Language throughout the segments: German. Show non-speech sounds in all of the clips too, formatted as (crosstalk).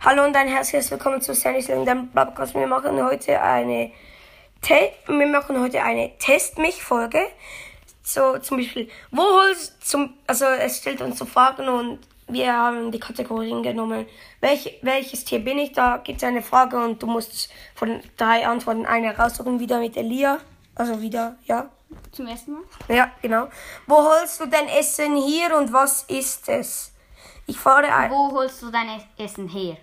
Hallo und ein herzliches Willkommen zu Sandy's Lang Podcast. Wir machen heute eine Te wir machen heute eine Test mich Folge. So zum Beispiel, wo holst zum also es stellt uns so Fragen und wir haben die Kategorien genommen. Welch, welches Tier bin ich? Da gibt es eine Frage und du musst von drei Antworten eine raussuchen. Wieder mit Elia. Also wieder, ja. Zum ersten Mal? Ja, genau. Wo holst du dein Essen hier und was ist es? Ich fahre ein. Wo holst du dein Essen her?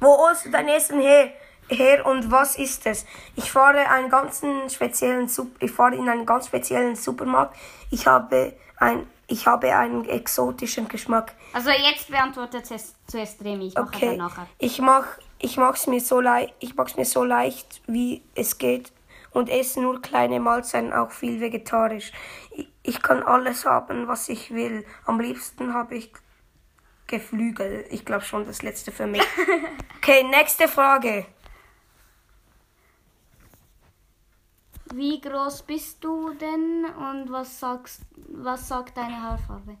Wo holst du dein Essen her? her und was ist es? Ich fahre einen ganzen speziellen ich fahre in einen ganz speziellen Supermarkt. Ich habe ein ich habe einen exotischen Geschmack. Also jetzt beantwortet zuerst, zuerst Remi, ich mache Okay. nachher. Ich mach ich mach's mir so leicht ich mach's mir so leicht wie es geht und esse nur kleine Mahlzeiten auch viel vegetarisch. Ich, ich kann alles haben, was ich will. Am liebsten habe ich Geflügel. Ich glaube schon das letzte für mich. (laughs) Okay, nächste Frage. Wie groß bist du denn und was sagst was sagt deine Haarfarbe?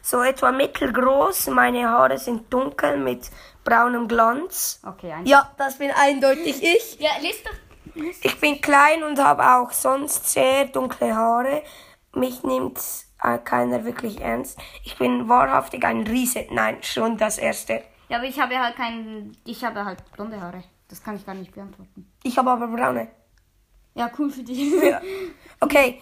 So etwa mittelgroß. Meine Haare sind dunkel mit braunem Glanz. Okay, ein Ja, das bin eindeutig ich. Ja, liest doch. Liest. Ich bin klein und habe auch sonst sehr dunkle Haare. Mich nimmt keiner wirklich ernst. Ich bin wahrhaftig ein Riese. Nein, schon das erste. Ja, aber ich habe halt kein ich habe halt blonde Haare. Das kann ich gar nicht beantworten. Ich habe aber braune. Ja, cool für dich. Ja. Okay.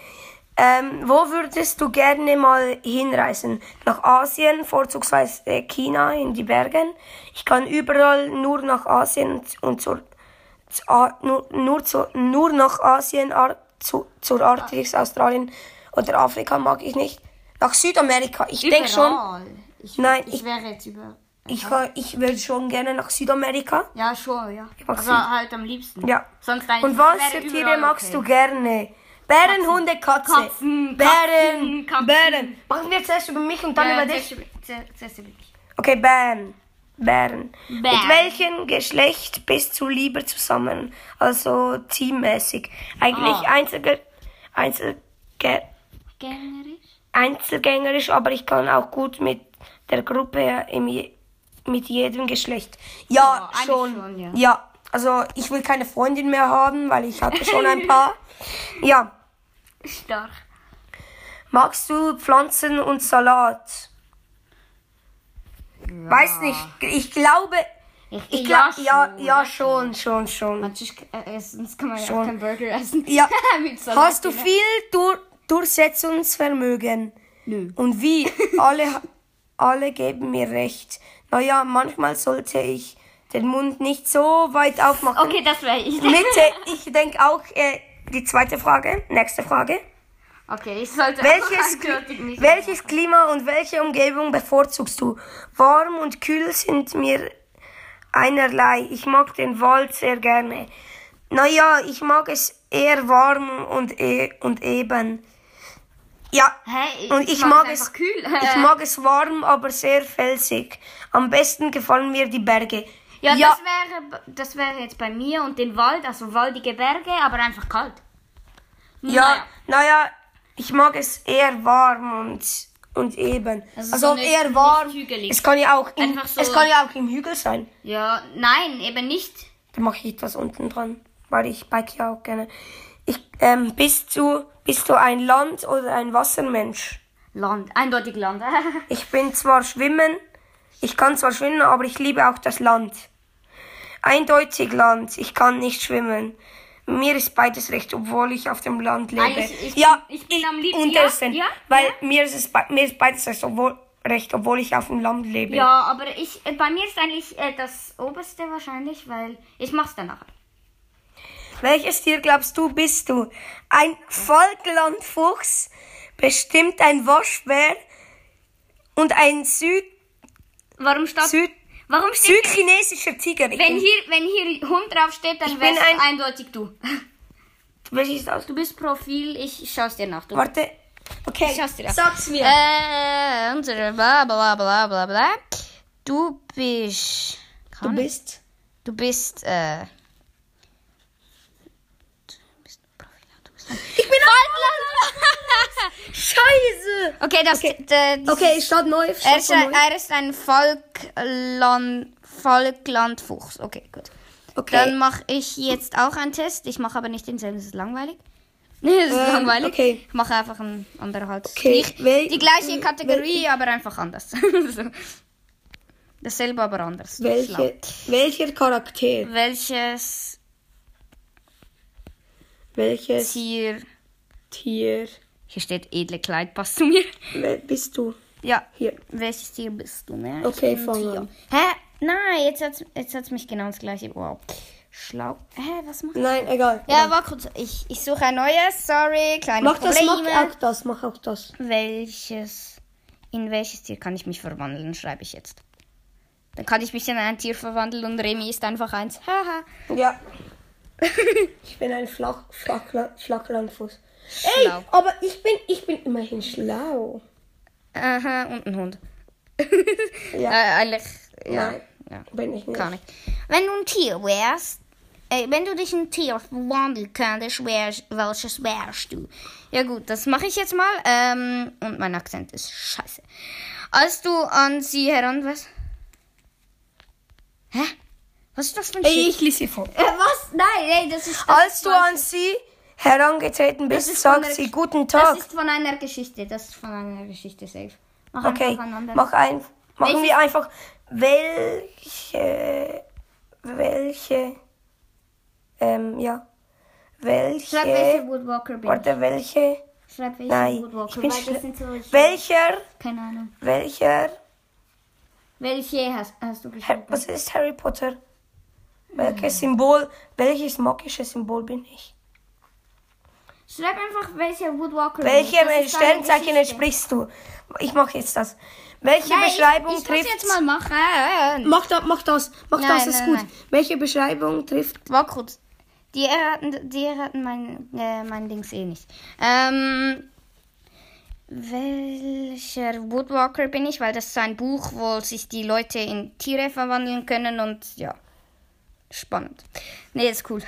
Ähm, wo würdest du gerne mal hinreisen? Nach Asien, vorzugsweise China, in die Bergen. Ich kann überall nur nach Asien und zur, nur, nur, zu, nur nach Asien, zur Arktis, Australien oder Afrika mag ich nicht. Nach Südamerika. Ich denke schon. Ich, Nein, ich, ich- wäre jetzt über. ich, ich will schon gerne nach Südamerika. Ja, schon, ja. mag Also Süd- halt am liebsten. Ja. Sonst eigentlich Und was für Tiere magst okay. du gerne? Bären, Hunde, Katze. Katzen, Bären, Katzen, Katzen. Bären. Machen wir zuerst über mich und dann Ja, über dich. zuerst- Zuerst über dich. Okay, Bären. Bären. Mit Bären. welchem Geschlecht bist du lieber zusammen? Also teammäßig. Eigentlich Ah. Einzelge Einzelge Gängerisch? einzelgängerisch, aber ich kann auch gut mit der Gruppe im mit jedem Geschlecht. Ja, Ja, eigentlich schon. schon, ja. ja, also ich will keine Freundin mehr haben, weil ich hatte schon ein paar. (laughs) Ja, Stark. magst du Pflanzen und Salat? Weiß nicht, ich glaube, Ich, ich ja, glaube, ja, schon, ja, schon, schon, schon. Manchmal äh, sonst kann man ja Schon. auch keinen Burger essen. Ja. (laughs) Hast du drin. viel Dur Durchsetzungsvermögen? Nö. Und wie? (laughs) Alle, alle geben mir recht. Naja, manchmal sollte ich den Mund nicht so weit aufmachen. Okay, das wäre ich. Mitte, (laughs) ich denke auch, äh, die zweite Frage, nächste Frage. Okay, ich sollte Welches, (laughs) nicht. welches Klima und welche Umgebung bevorzugst du? Warm und kühl sind mir einerlei. Ich mag den Wald sehr gerne. Naja, ich mag es eher warm und, e und eben. Ja, Hä? und ich, mag, es kühl. (laughs) ich mag es warm, aber sehr felsig. Am besten gefallen mir die Berge. Ja, ja Das, wäre, das wäre jetzt bei mir und den Wald, also waldige Berge, aber einfach kalt. Ja, naja, ich mag es eher warm und, und eben. Also Also, so nicht- eher warm. Es kann ja auch im, so- es kann ja auch im Hügel sein. Ja, nein, eben nicht. Da mache ich das unten dran, weil ich bike ja auch gerne. Ich, ähm, bist du, bist du ein Land- oder ein Wassermensch? Land, eindeutig Land. (laughs) Ich bin zwar schwimmen, ich kann zwar schwimmen, aber ich liebe auch das Land. Eindeutig Land, ich kann nicht schwimmen. Mir ist beides recht, obwohl ich auf dem Land lebe. Ah, ich- ich ja, bin- ich bin am liebsten- und ja, Essen, ja, weil ja. mir ist es mir ist beides recht, obwohl, recht, obwohl ich auf dem Land lebe. ja, aber ich, äh, bei mir ist eigentlich äh, das oberste wahrscheinlich, weil ich mach's dann nachher. Welches Tier glaubst du bist du? Ein Falklandfuchs, bestimmt ein Waschbär und ein Süd, Warum steht, Süd, warum steht, südchinesischer Tiger. Wenn bin- hier, wenn hier Hund draufsteht, dann Ich bin wär's ein- eindeutig du. Welches ist das? Du bist Profil, ich schau's dir nach. Du. Warte. Okay, Ich schau's dir an. sag's mir. Äh, unsere bla bla bla bla bla. Du bist. du bist. Du bist, äh. Du bist Profil, du bist ein Ich bin Scheiße. Okay, das. Okay. d- d- Okay, ich starte neu. Er ist, ein, er ist ein Falkland. Falklandfuchs. Okay, gut. Okay. Dann mache ich jetzt auch einen Test. Ich mache aber nicht denselben, das ist langweilig. Nee, das ist Ähm, langweilig. okay. Ich mache einfach einen anderen halt. Okay, wel- die gleiche Kategorie, aber einfach anders. (laughs) so. Dasselbe, aber anders. Welche, welcher Charakter? Welches Welches Tier? Tier Hier steht edle Kleid, passt zu mir. wel- bist du? Ja. Hier. Welches Tier bist du, ne? Okay, an. Hä? Nein, jetzt hat's, jetzt hat's mich genau ins gleiche. Wow. Schlau. Hä, was macht Nein, egal. Ja, warte kurz. Ich, ich suche ein neues. Sorry, kleine Mach das, Probleme. mach auch das, mach auch das. Welches, in welches Tier kann ich mich verwandeln, schreibe ich jetzt. Dann kann ich mich in ein Tier verwandeln und Remy ist einfach eins. Haha. Ja. (laughs) ich bin ein Flach, Flachla- Flachlandfuß. Ey, Schlau. aber ich bin, ich bin immerhin schlau. Aha, und ein Hund. (laughs) Ja. Äh, eigentlich, ja. Nein. ja. Bin ich nicht. Kann ich. Wenn du ein Tier wärst, äh, wenn du dich in ein Tier verwandeln könntest, wär, welches wärst du? Ja gut, das mache ich jetzt mal. Ähm, und mein Akzent ist scheiße. Als du an sie heran... Was? Hä? Was ist das für ein Ey, Shit? ich lese vor. Äh, was? Nein, nein, das ist... Das Als du an sie herangetreten Das bist, sagt sie guten Das Tag. ist von einer Geschichte. Das ist von einer Geschichte safe. Mach Okay, mach ein, machen Welches- wir einfach, welche, welche, ähm, ja, welche, Schreib, welche Woodwalker bin warte, welche, ich. Schreib, welche nein, ich Woodwalker. bin weil das sind so... welcher, Keine Ahnung. welcher, Welche hast, hast du geschrieben? was ist Harry Potter? Welches Symbol, welches magische Symbol bin ich? Schreib einfach, welcher Woodwalker Welchem Sternzeichen entsprichst du? Ich mache jetzt das. Welche Nein, Beschreibung ich, ich trifft... jetzt mal machen. Mach, da, mach das, mach Nein, das, ist nein, gut. nein. Welche Beschreibung trifft... War kurz. Die hatten, die hatten mein, äh, mein Dings eh nicht. Ähm, welcher Woodwalker bin ich? Weil das ist ein Buch, wo sich die Leute in Tiere verwandeln können und ja. Spannend. Nee, ist cool.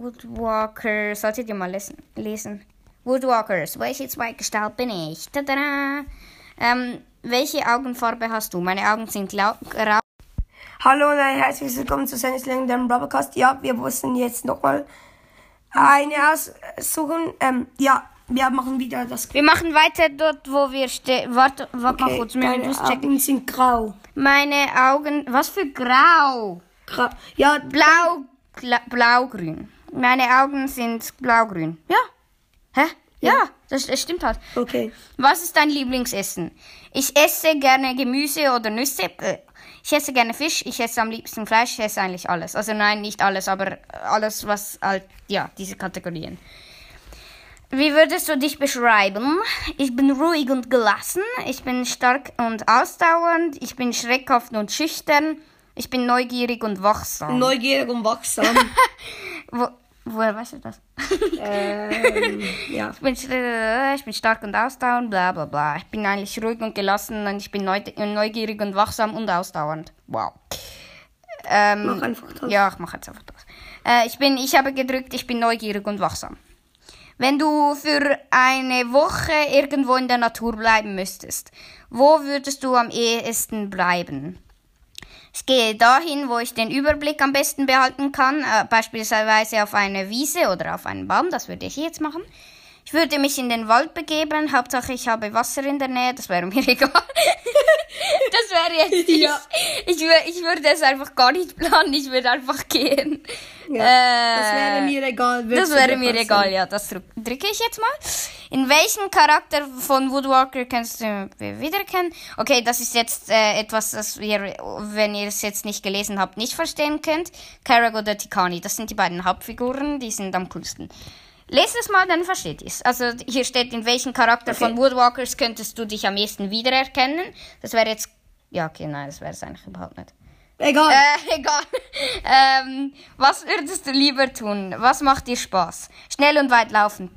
Woodwalker, solltet ihr mal lesen. lesen. Woodwalkers, welche Zweigestalt bin ich? Tada! Ähm, welche Augenfarbe hast du? Meine Augen sind grau. Hallo und ein herzliches Willkommen zu seines längeren Brothercast. Ja, wir mussten jetzt nochmal eine aussuchen. Ähm, ja, wir machen wieder das... Wir machen weiter dort, wo wir stehen. Warte, warte mal kurz, müssen checken. Augen sind grau. Meine Augen, was für grau? grau. Ja, Blau, blaugrün. Meine Augen sind blaugrün. Ja. Hä? Ja, das, das stimmt halt. okay. Was ist dein Lieblingsessen? Ich esse gerne Gemüse oder Nüsse. Äh, Ich esse gerne Fisch. Ich esse am liebsten Fleisch. Ich esse eigentlich alles. Also nein, nicht alles, aber alles, was halt, ja, diese Kategorien. Wie würdest du dich beschreiben? Ich bin ruhig und gelassen. Ich bin stark und ausdauernd. Ich bin schreckhaft und schüchtern. Ich bin neugierig und wachsam. Neugierig und wachsam. (laughs) Wo, woher weißt du das? ähm, ja. (laughs) Ich bin, sch- ich bin stark und ausdauernd, bla bla bla. Ich bin eigentlich ruhig und gelassen und ich bin neu, neugierig und wachsam und ausdauernd. Wow. Ähm, Mach einfach das. Ja, ich mache jetzt einfach das. Äh, ich bin, ich habe gedrückt, ich bin neugierig und wachsam. Wenn du für eine Woche irgendwo in der Natur bleiben müsstest, wo würdest du am ehesten bleiben? Ich gehe dahin, wo ich den Überblick am besten behalten kann, äh, beispielsweise auf eine Wiese oder auf einen Baum, das würde ich jetzt machen. Ich würde mich in den Wald begeben, Hauptsache ich habe Wasser in der Nähe, das wäre mir (laughs) egal. das wäre jetzt (laughs) Ja. ich, ich, ich würde es einfach gar nicht planen, ich würde einfach gehen. Ja, Äh, das wäre mir egal. Das wäre mir passen. egal, ja, das drück- drücke ich jetzt mal. In welchen Charakter von Woodwalker kannst du wiedererkennen? Okay, das ist jetzt äh, etwas, das ihr, wenn ihr es jetzt nicht gelesen habt, nicht verstehen könnt. Karag oder Tikani, das sind die beiden Hauptfiguren, die sind am coolsten. Lest es mal, dann versteht ihr es. Also hier steht, in welchen Charakter von Woodwalkers könntest du dich am ehesten wiedererkennen. Das wäre jetzt, ja okay, nein, das wäre es eigentlich überhaupt nicht. Egal. Äh, (laughs) egal. ähm, was würdest du lieber tun? Was macht dir Spaß? Schnell und weit laufen.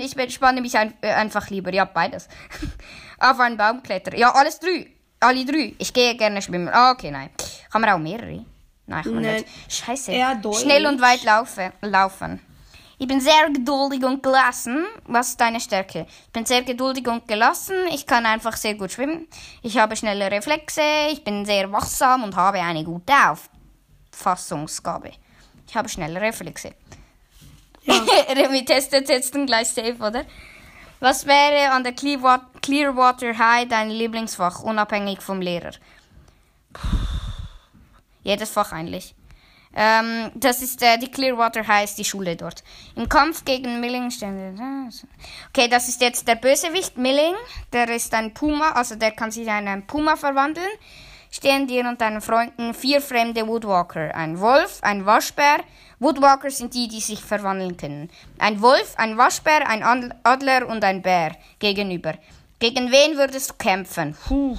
Ich entspanne mich ein, äh, einfach lieber. Ja, beides. (laughs) Auf einen Baum klettern. Ja, alles drei. Alle drei. Ich gehe gerne schwimmen. Ah, okay, nein. Kann man auch mehrere? Nein, kann man Nein. nicht. Scheiße. Schnell und weit laufe, laufen. Ich bin sehr geduldig und gelassen. Was ist deine Stärke? Ich bin sehr geduldig und gelassen. Ich kann einfach sehr gut schwimmen. Ich habe schnelle Reflexe. Ich bin sehr wachsam und habe eine gute Auffassungsgabe. Ich habe schnelle Reflexe. Ja. (laughs) Remy testet jetzt dann gleich safe, oder? Was wäre an der Clearwater, Clearwater High dein Lieblingsfach, unabhängig vom Lehrer? Jedes Fach eigentlich. Ähm, das ist äh, die Clearwater High, die Schule dort. Im Kampf gegen Milling stehen. Okay, das ist jetzt der Bösewicht Milling. Der ist ein Puma, also der kann sich in einen Puma verwandeln. Stehen dir und deinen Freunden vier fremde Woodwalker. Ein Wolf, ein Waschbär. Woodwalker sind die, die sich verwandeln können. Ein Wolf, ein Waschbär, ein Adl- Adler und ein Bär gegenüber. Gegen wen würdest du kämpfen? Puh.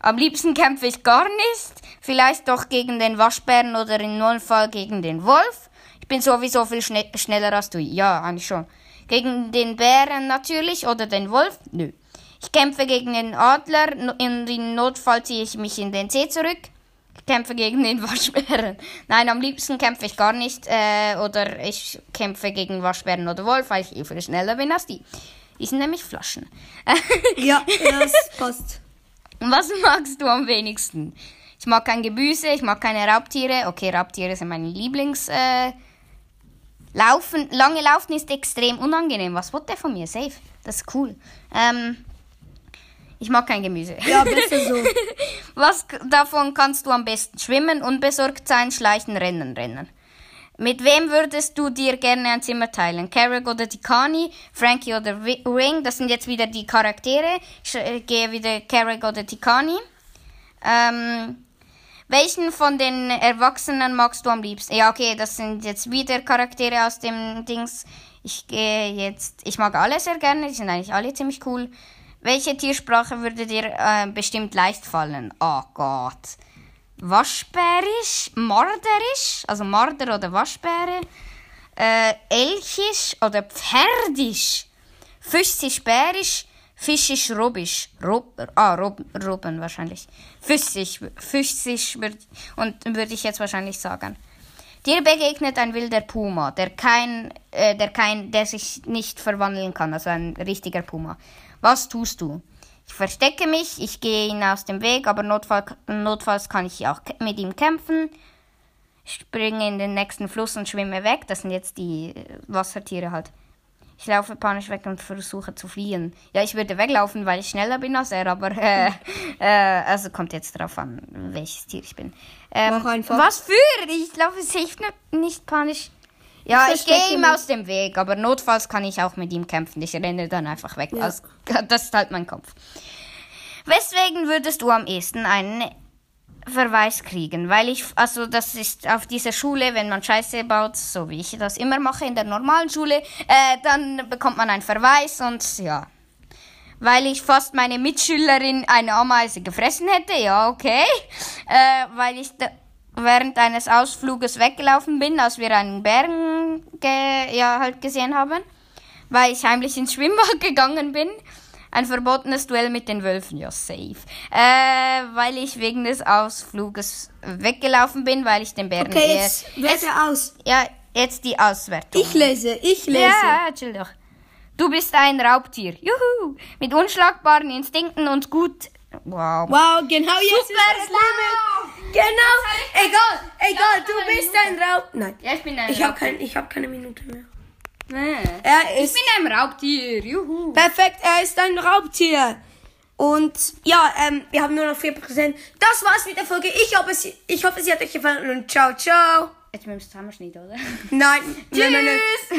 Am liebsten kämpfe ich gar nicht. Vielleicht doch gegen den Waschbären oder im Notfall gegen den Wolf. Ich bin sowieso viel schne schneller als du. Ja, eigentlich schon. Gegen den Bären natürlich oder den Wolf? Nö. Ich kämpfe gegen den Adler. Den Notfall ziehe ich mich in den See zurück. Ich kämpfe gegen den (laughs) Waschbären. Nein, am liebsten kämpfe ich gar nicht. Äh, oder ich kämpfe gegen Waschbären oder Wolf, weil ich eh viel schneller bin als die. Die sind nämlich Flaschen. Ja, (laughs) das passt. Was (laughs) magst du am wenigsten? Ich mag kein Gemüse, ich mag keine Raubtiere. Okay, Raubtiere sind meine Lieblings. Äh, laufen, lange laufen ist extrem unangenehm. Was wollte der von mir? Safe. Das ist cool. Ähm, ich mag kein Gemüse. Ja, besser so. (laughs) Was davon kannst du am besten? Schwimmen, unbesorgt sein, schleichen, rennen, rennen. Mit wem würdest du dir gerne ein Zimmer teilen? Carrick oder Tikani, Frankie oder Ring? Das sind jetzt wieder die Charaktere. Ich äh, gehe wieder Carrick oder Tikani. Ähm, welchen von den Erwachsenen magst du am liebsten? Ja, okay, das sind jetzt wieder Charaktere aus dem Dings. Ich gehe jetzt. Ich mag alle sehr gerne, die sind eigentlich alle ziemlich cool. Welche Tiersprache würde dir äh, bestimmt leicht fallen? Oh Gott. Waschbärisch, Morderisch, also Marder oder Waschbäre, äh, Elchisch oder Pferdisch, Füchsisch, Bärisch, Fischisch, Robisch, Rob, ah, Rob, Robben wahrscheinlich, Füchsisch, Füchsisch würd, und würde ich jetzt wahrscheinlich sagen. Dir begegnet ein wilder Puma, der kein, äh, der kein, der sich nicht verwandeln kann, also ein richtiger Puma. Was tust du? Ich verstecke mich, ich gehe ihn aus dem Weg, aber notfall, notfalls kann ich auch mit ihm kämpfen. Ich springe in den nächsten Fluss und schwimme weg. Das sind jetzt die äh, Wassertiere halt. Ich laufe panisch weg und versuche zu fliehen. Ja, ich würde weglaufen, weil ich schneller bin als er, aber (laughs) äh, äh, also kommt jetzt drauf an, welches Tier ich bin. Ähm. Was für? Ich laufe safe nicht panisch. Ja, Ich ich gehe ihm aus dem Weg, aber notfalls kann ich auch mit ihm kämpfen. Ich renne dann einfach weg. Ja. Also, (laughs) das ist halt mein Kopf. Weswegen würdest du am ehesten einen Verweis kriegen? Weil ich, also das ist auf dieser Schule, wenn man Scheiße baut, so wie ich das immer mache in der normalen Schule, äh, dann bekommt man einen Verweis und ja. Weil ich fast meine Mitschülerin eine Ameise gefressen hätte, ja, okay. Äh, weil ich während eines Ausfluges weggelaufen bin, als wir einen Bären ge ja, halt gesehen haben. Weil ich heimlich ins Schwimmbad (laughs) gegangen bin. Ein verbotenes Duell mit den Wölfen, ja, safe. Äh, weil ich wegen des Ausfluges weggelaufen bin, weil ich den Bären Okay, jetzt werte aus. Ja, jetzt die Auswertung. Ich lese, ich lese. Ja, chill doch. Du bist ein Raubtier. Juhu. Mit unschlagbaren Instinkten und gut. Wow. Wow, genau jetzt ist das Limit. Genau. Egal, egal, du bist ein Raub. Nein. Ja, ich bin ein Ich habe kein, ich hab keine Minute mehr. Nee. Er Ich ist bin ein Raubtier. Juhu. perfekt, er ist ein Raubtier. Und ja, ähm, wir haben nur noch 4%. Das war's mit der Folge. Ich hoffe, es, ich hoffe, sie hat euch gefallen und ciao, ciao. Jetzt müssen wir es zusammenschneiden, oder? Nein, nein, nein, nein. Tschüss.